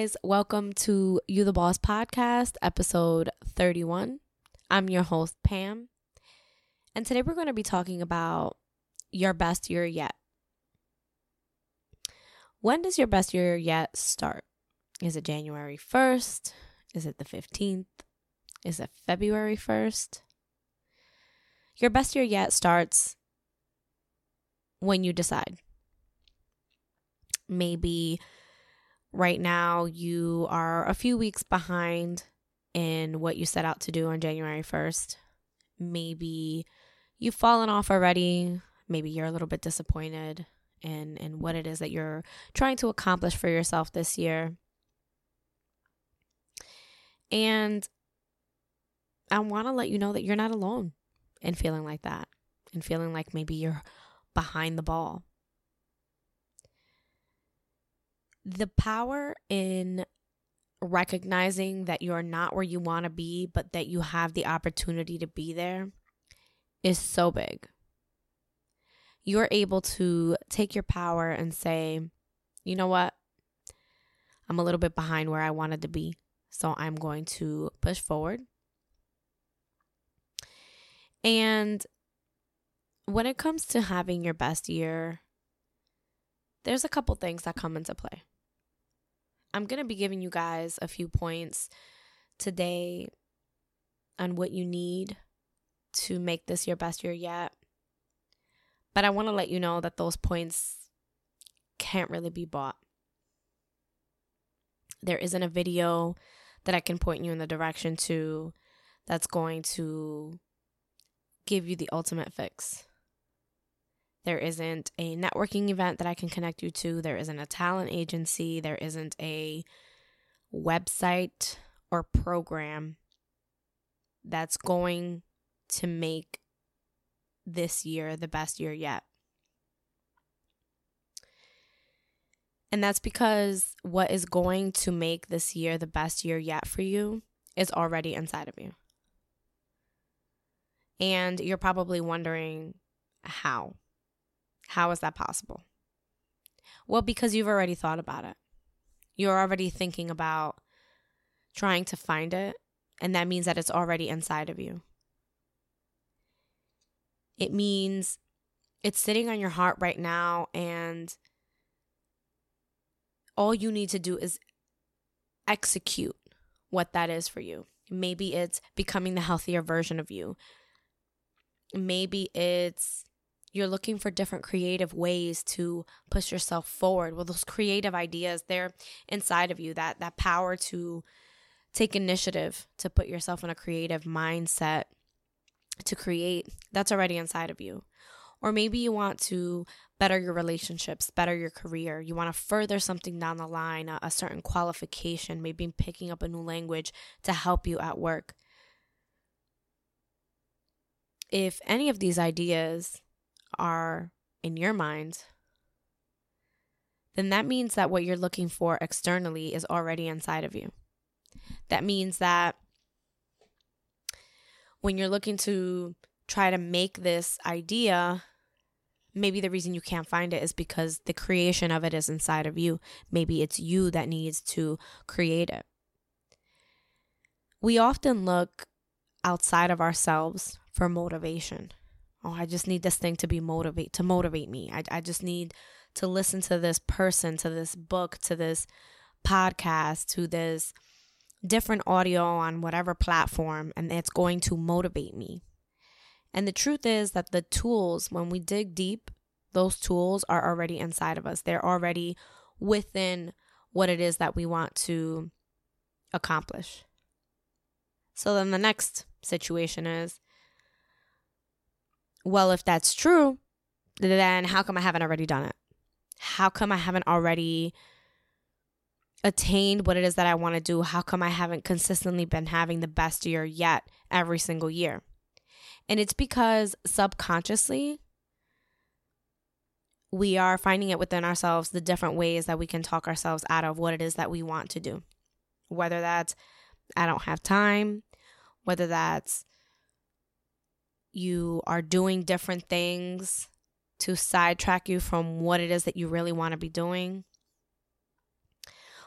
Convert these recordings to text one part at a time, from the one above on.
Guys, welcome to You the Boss podcast, episode 31. I'm your host, Pam. And today we're going to be talking about your best year yet. When does your best year yet start? Is it January 1st? Is it the 15th? Is it February 1st? Your best year yet starts when you decide. Maybe right now you are a few weeks behind in what you set out to do on January 1st. Maybe you've fallen off already. Maybe you're a little bit disappointed in, in what it is that you're trying to accomplish for yourself this year. And I want to let you know that you're not alone in feeling like that and feeling like maybe you're behind the ball. The power in recognizing that you're not where you want to be, but that you have the opportunity to be there is so big. You're able to take your power and say, you know what? I'm a little bit behind where I wanted to be. So I'm going to push forward. And when it comes to having your best year, there's a couple things that come into play. I'm going to be giving you guys a few points today on what you need to make this your best year yet. But I want to let you know that those points can't really be bought. There isn't a video that I can point you in the direction to that's going to give you the ultimate fix. There isn't a networking event that I can connect you to. There isn't a talent agency. There isn't a website or program that's going to make this year the best year yet. And that's because what is going to make this year the best year yet for you is already inside of you. And you're probably wondering how. How is that possible? Well, because you've already thought about it. You're already thinking about trying to find it, and that means that it's already inside of you. It means it's sitting on your heart right now, and all you need to do is execute what that is for you. Maybe it's becoming the healthier version of you. Maybe it's you're looking for different creative ways to push yourself forward well those creative ideas they're inside of you that that power to take initiative to put yourself in a creative mindset to create that's already inside of you or maybe you want to better your relationships, better your career. You want to further something down the line, a, a, certain qualification, maybe picking up a new language to help you at work. If any of these ideas are in your mind, then that means that what you're looking for externally is already inside of you. That means that when you're looking to try to make this idea, maybe the reason you can't find it is because the creation of it is inside of you. Maybe it's you that needs to create it. We often look outside of ourselves for motivation oh i just need this thing to be motivate to motivate me. I, I just need to listen to this person to this book to this podcast to this different audio on whatever platform and it's going to motivate me. And the truth is that the tools when we dig deep those tools are already inside of us. They're already within what it is that we want to accomplish. So then the next situation is well, if that's true, then how come I haven't already done it? How come I haven't already attained what it is that I want to do? How come I haven't consistently been having the best year yet every single year? And it's because subconsciously, we are finding it within ourselves the different ways that we can talk ourselves out of what it is that we want to do. Whether that's, I don't have time, whether that's, you are doing different things to sidetrack you from what it is that you really want to be doing.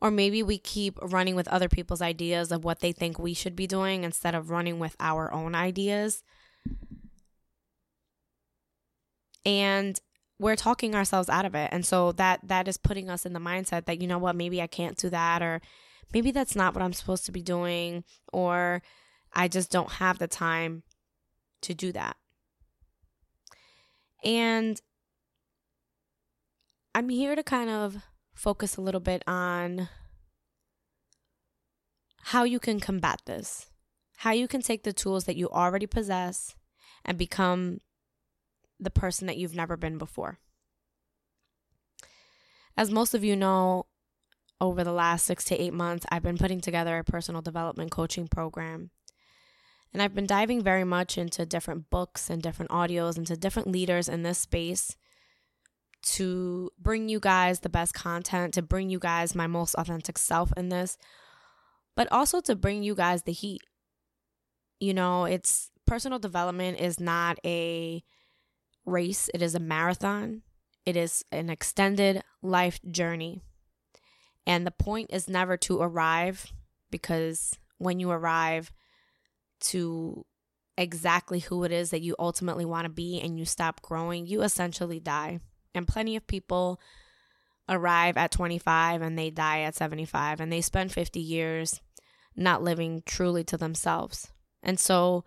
Or maybe we keep running with other people's ideas of what they think we should be doing instead of running with our own ideas. And we're talking ourselves out of it. And so that that is putting us in the mindset that you know what, maybe I can't do that or maybe that's not what I'm supposed to be doing or I just don't have the time to do that. And I'm here to kind of focus a little bit on how you can combat this, how you can take the tools that you already possess and become the person that you've never been before. As most of you know, over the last six to eight months, I've been putting together a personal development coaching program. And I've been diving very much into different books and different audios, into different leaders in this space to bring you guys the best content, to bring you guys my most authentic self in this, but also to bring you guys the heat. You know, it's personal development is not a race, it is a marathon, it is an extended life journey. And the point is never to arrive because when you arrive to exactly who it is that you ultimately want to be and you stop growing, you essentially die. And plenty of people arrive at 25 and they die at 75 and they spend 50 years not living truly to themselves. And so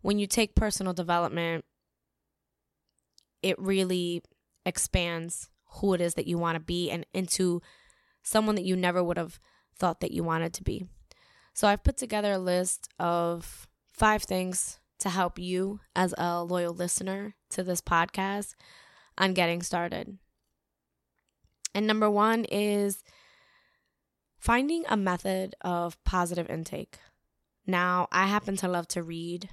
when you take personal development it really expands who it is that you want to be and into someone that you never would have thought that you wanted to be. So I've put together a list of five things to help you as a loyal listener to this podcast on getting started. And number one is finding a method of positive intake. Now, I happen to love to read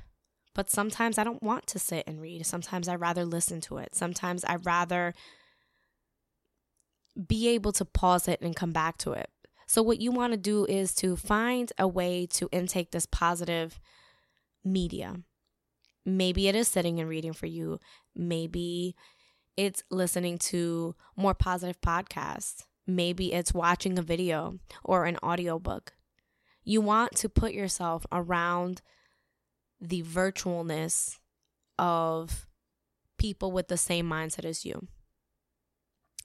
but sometimes I don't want to sit and read. Sometimes I rather listen to it. Sometimes I rather be able to pause it and come back to it. So what you want to do is to find a way to intake this positive media. Maybe it is sitting and reading for you. Maybe it's listening to more positive podcasts. Maybe it's watching a video or an audiobook. You want to put yourself around the virtualness of people with the same mindset as you.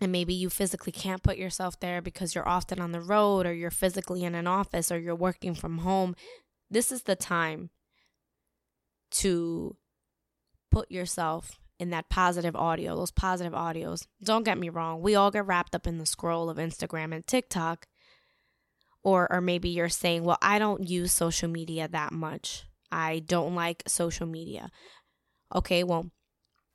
And maybe you physically can't put yourself there because you're often on the road or you're physically in an office or you're working from home. This is the time to put yourself in that positive audio, those positive audios. Don't get me wrong, we all get wrapped up in the scroll of Instagram and TikTok. Or or maybe you're saying, "Well, I don't use social media that much." I don't like social media. Okay, well,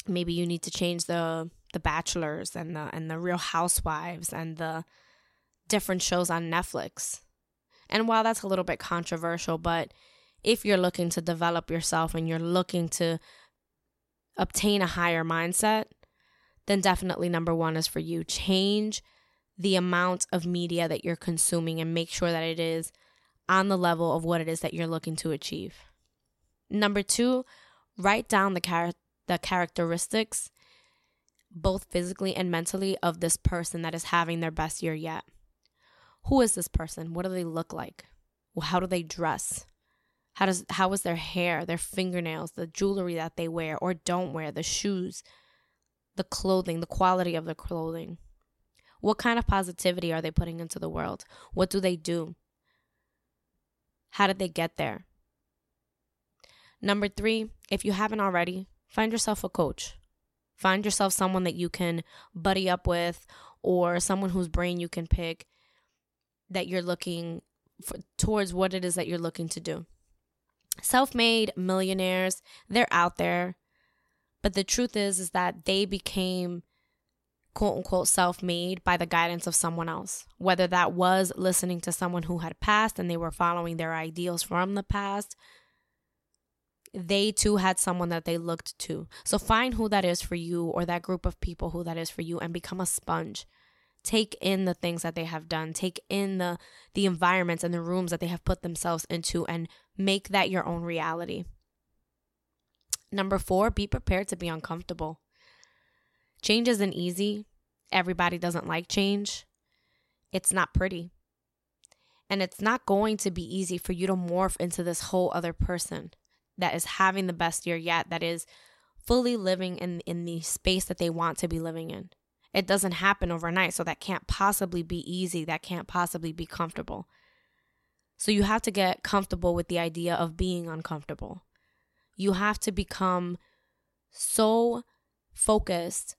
maybe you need to change the the bachelors and the and the real housewives and the different shows on Netflix. And while that's a little bit controversial, but if you're looking to develop yourself and you're looking to obtain a higher mindset, then definitely number 1 is for you change the amount of media that you're consuming and make sure that it is on the level of what it is that you're looking to achieve. Number two, write down the char- the characteristics, both physically and mentally, of this person that is having their best year yet. Who is this person? What do they look like? How do they dress? How does how is their hair, their fingernails, the jewelry that they wear or don't wear, the shoes, the clothing, the quality of the clothing? What kind of positivity are they putting into the world? What do they do? How did they get there? Number three, if you haven't already, find yourself a coach. Find yourself someone that you can buddy up with or someone whose brain you can pick that you're looking for, towards what it is that you're looking to do. Self made millionaires, they're out there. But the truth is, is that they became quote unquote self made by the guidance of someone else. Whether that was listening to someone who had passed and they were following their ideals from the past, they too had someone that they looked to. So find who that is for you or that group of people who that is for you and become a sponge. Take in the things that they have done. Take in the the environments and the rooms that they have put themselves into and make that your own reality. Number 4, be prepared to be uncomfortable. Change isn't easy. Everybody doesn't like change. It's not pretty. And it's not going to be easy for you to morph into this whole other person that is having the best year yet, that is fully living in, in the space that they want to be living in. It doesn't happen overnight, so that can't possibly be easy. That can't possibly be comfortable. So you have to get comfortable with the idea of being uncomfortable. You have to become so focused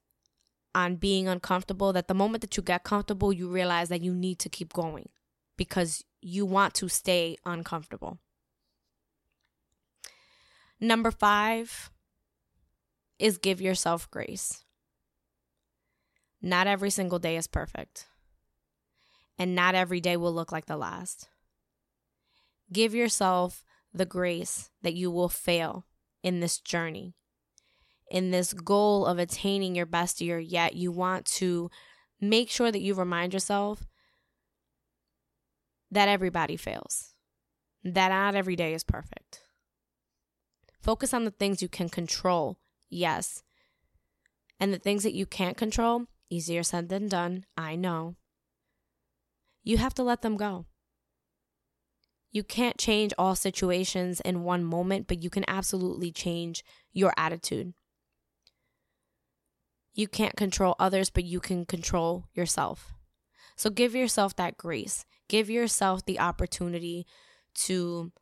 on being uncomfortable that the moment that you get comfortable, you realize that you need to keep going because you want to stay uncomfortable. Number five is give yourself grace. Not every single day is perfect, and not every day will look like the last. Give yourself the grace that you will fail in this journey, in this goal of attaining your best year, yet you want to make sure that you remind yourself that everybody fails, that not every day is perfect. Focus on the things you can control, yes. And the things that you can't control, easier said than done, I know. You have to let them go. You can't change all situations in one moment, but you can absolutely change your attitude. You can't control others, but you can control yourself. So give yourself that grace. Give yourself the opportunity to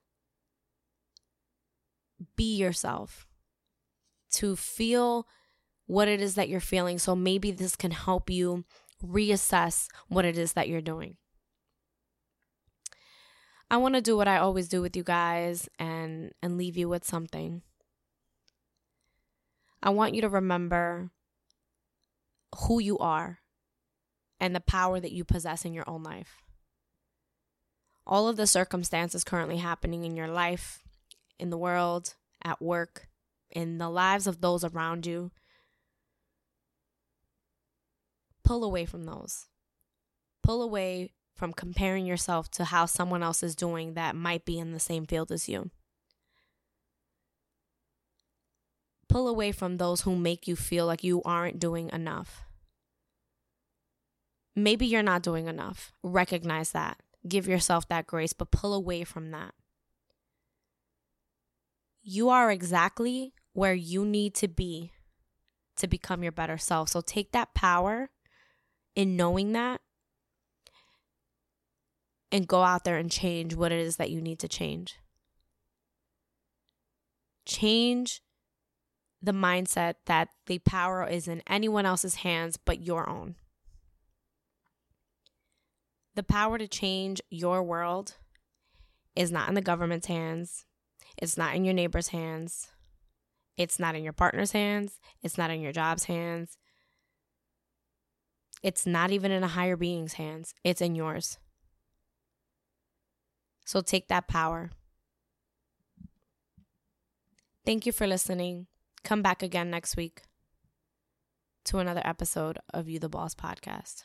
be yourself, to feel what it is that you're feeling. So maybe this can help you reassess what it is that you're doing. I want to do what I always do with you guys and and leave you with something. I want you to remember who you are and the power that you possess in your own life. All of the circumstances currently happening in your life, in the world, at work, in the lives of those around you, pull away from those. Pull away from comparing yourself to how someone else is doing that might be in the same field as you. Pull away from those who make you feel like you aren't doing enough. Maybe you're not doing enough. Recognize that. Give yourself that grace, but pull away from that. You are exactly where you need to be to become your better self. So take that power in knowing that and go out there and change what it is that you need to change. Change the mindset that the power is in anyone else's hands but your own. The power to change your world is not in the government's hands. It's not in your neighbor's hands. It's not in your partner's hands. It's not in your job's hands. It's not even in a higher being's hands. It's in yours. So take that power. Thank you for listening. Come back again next week to another episode of You the Boss podcast.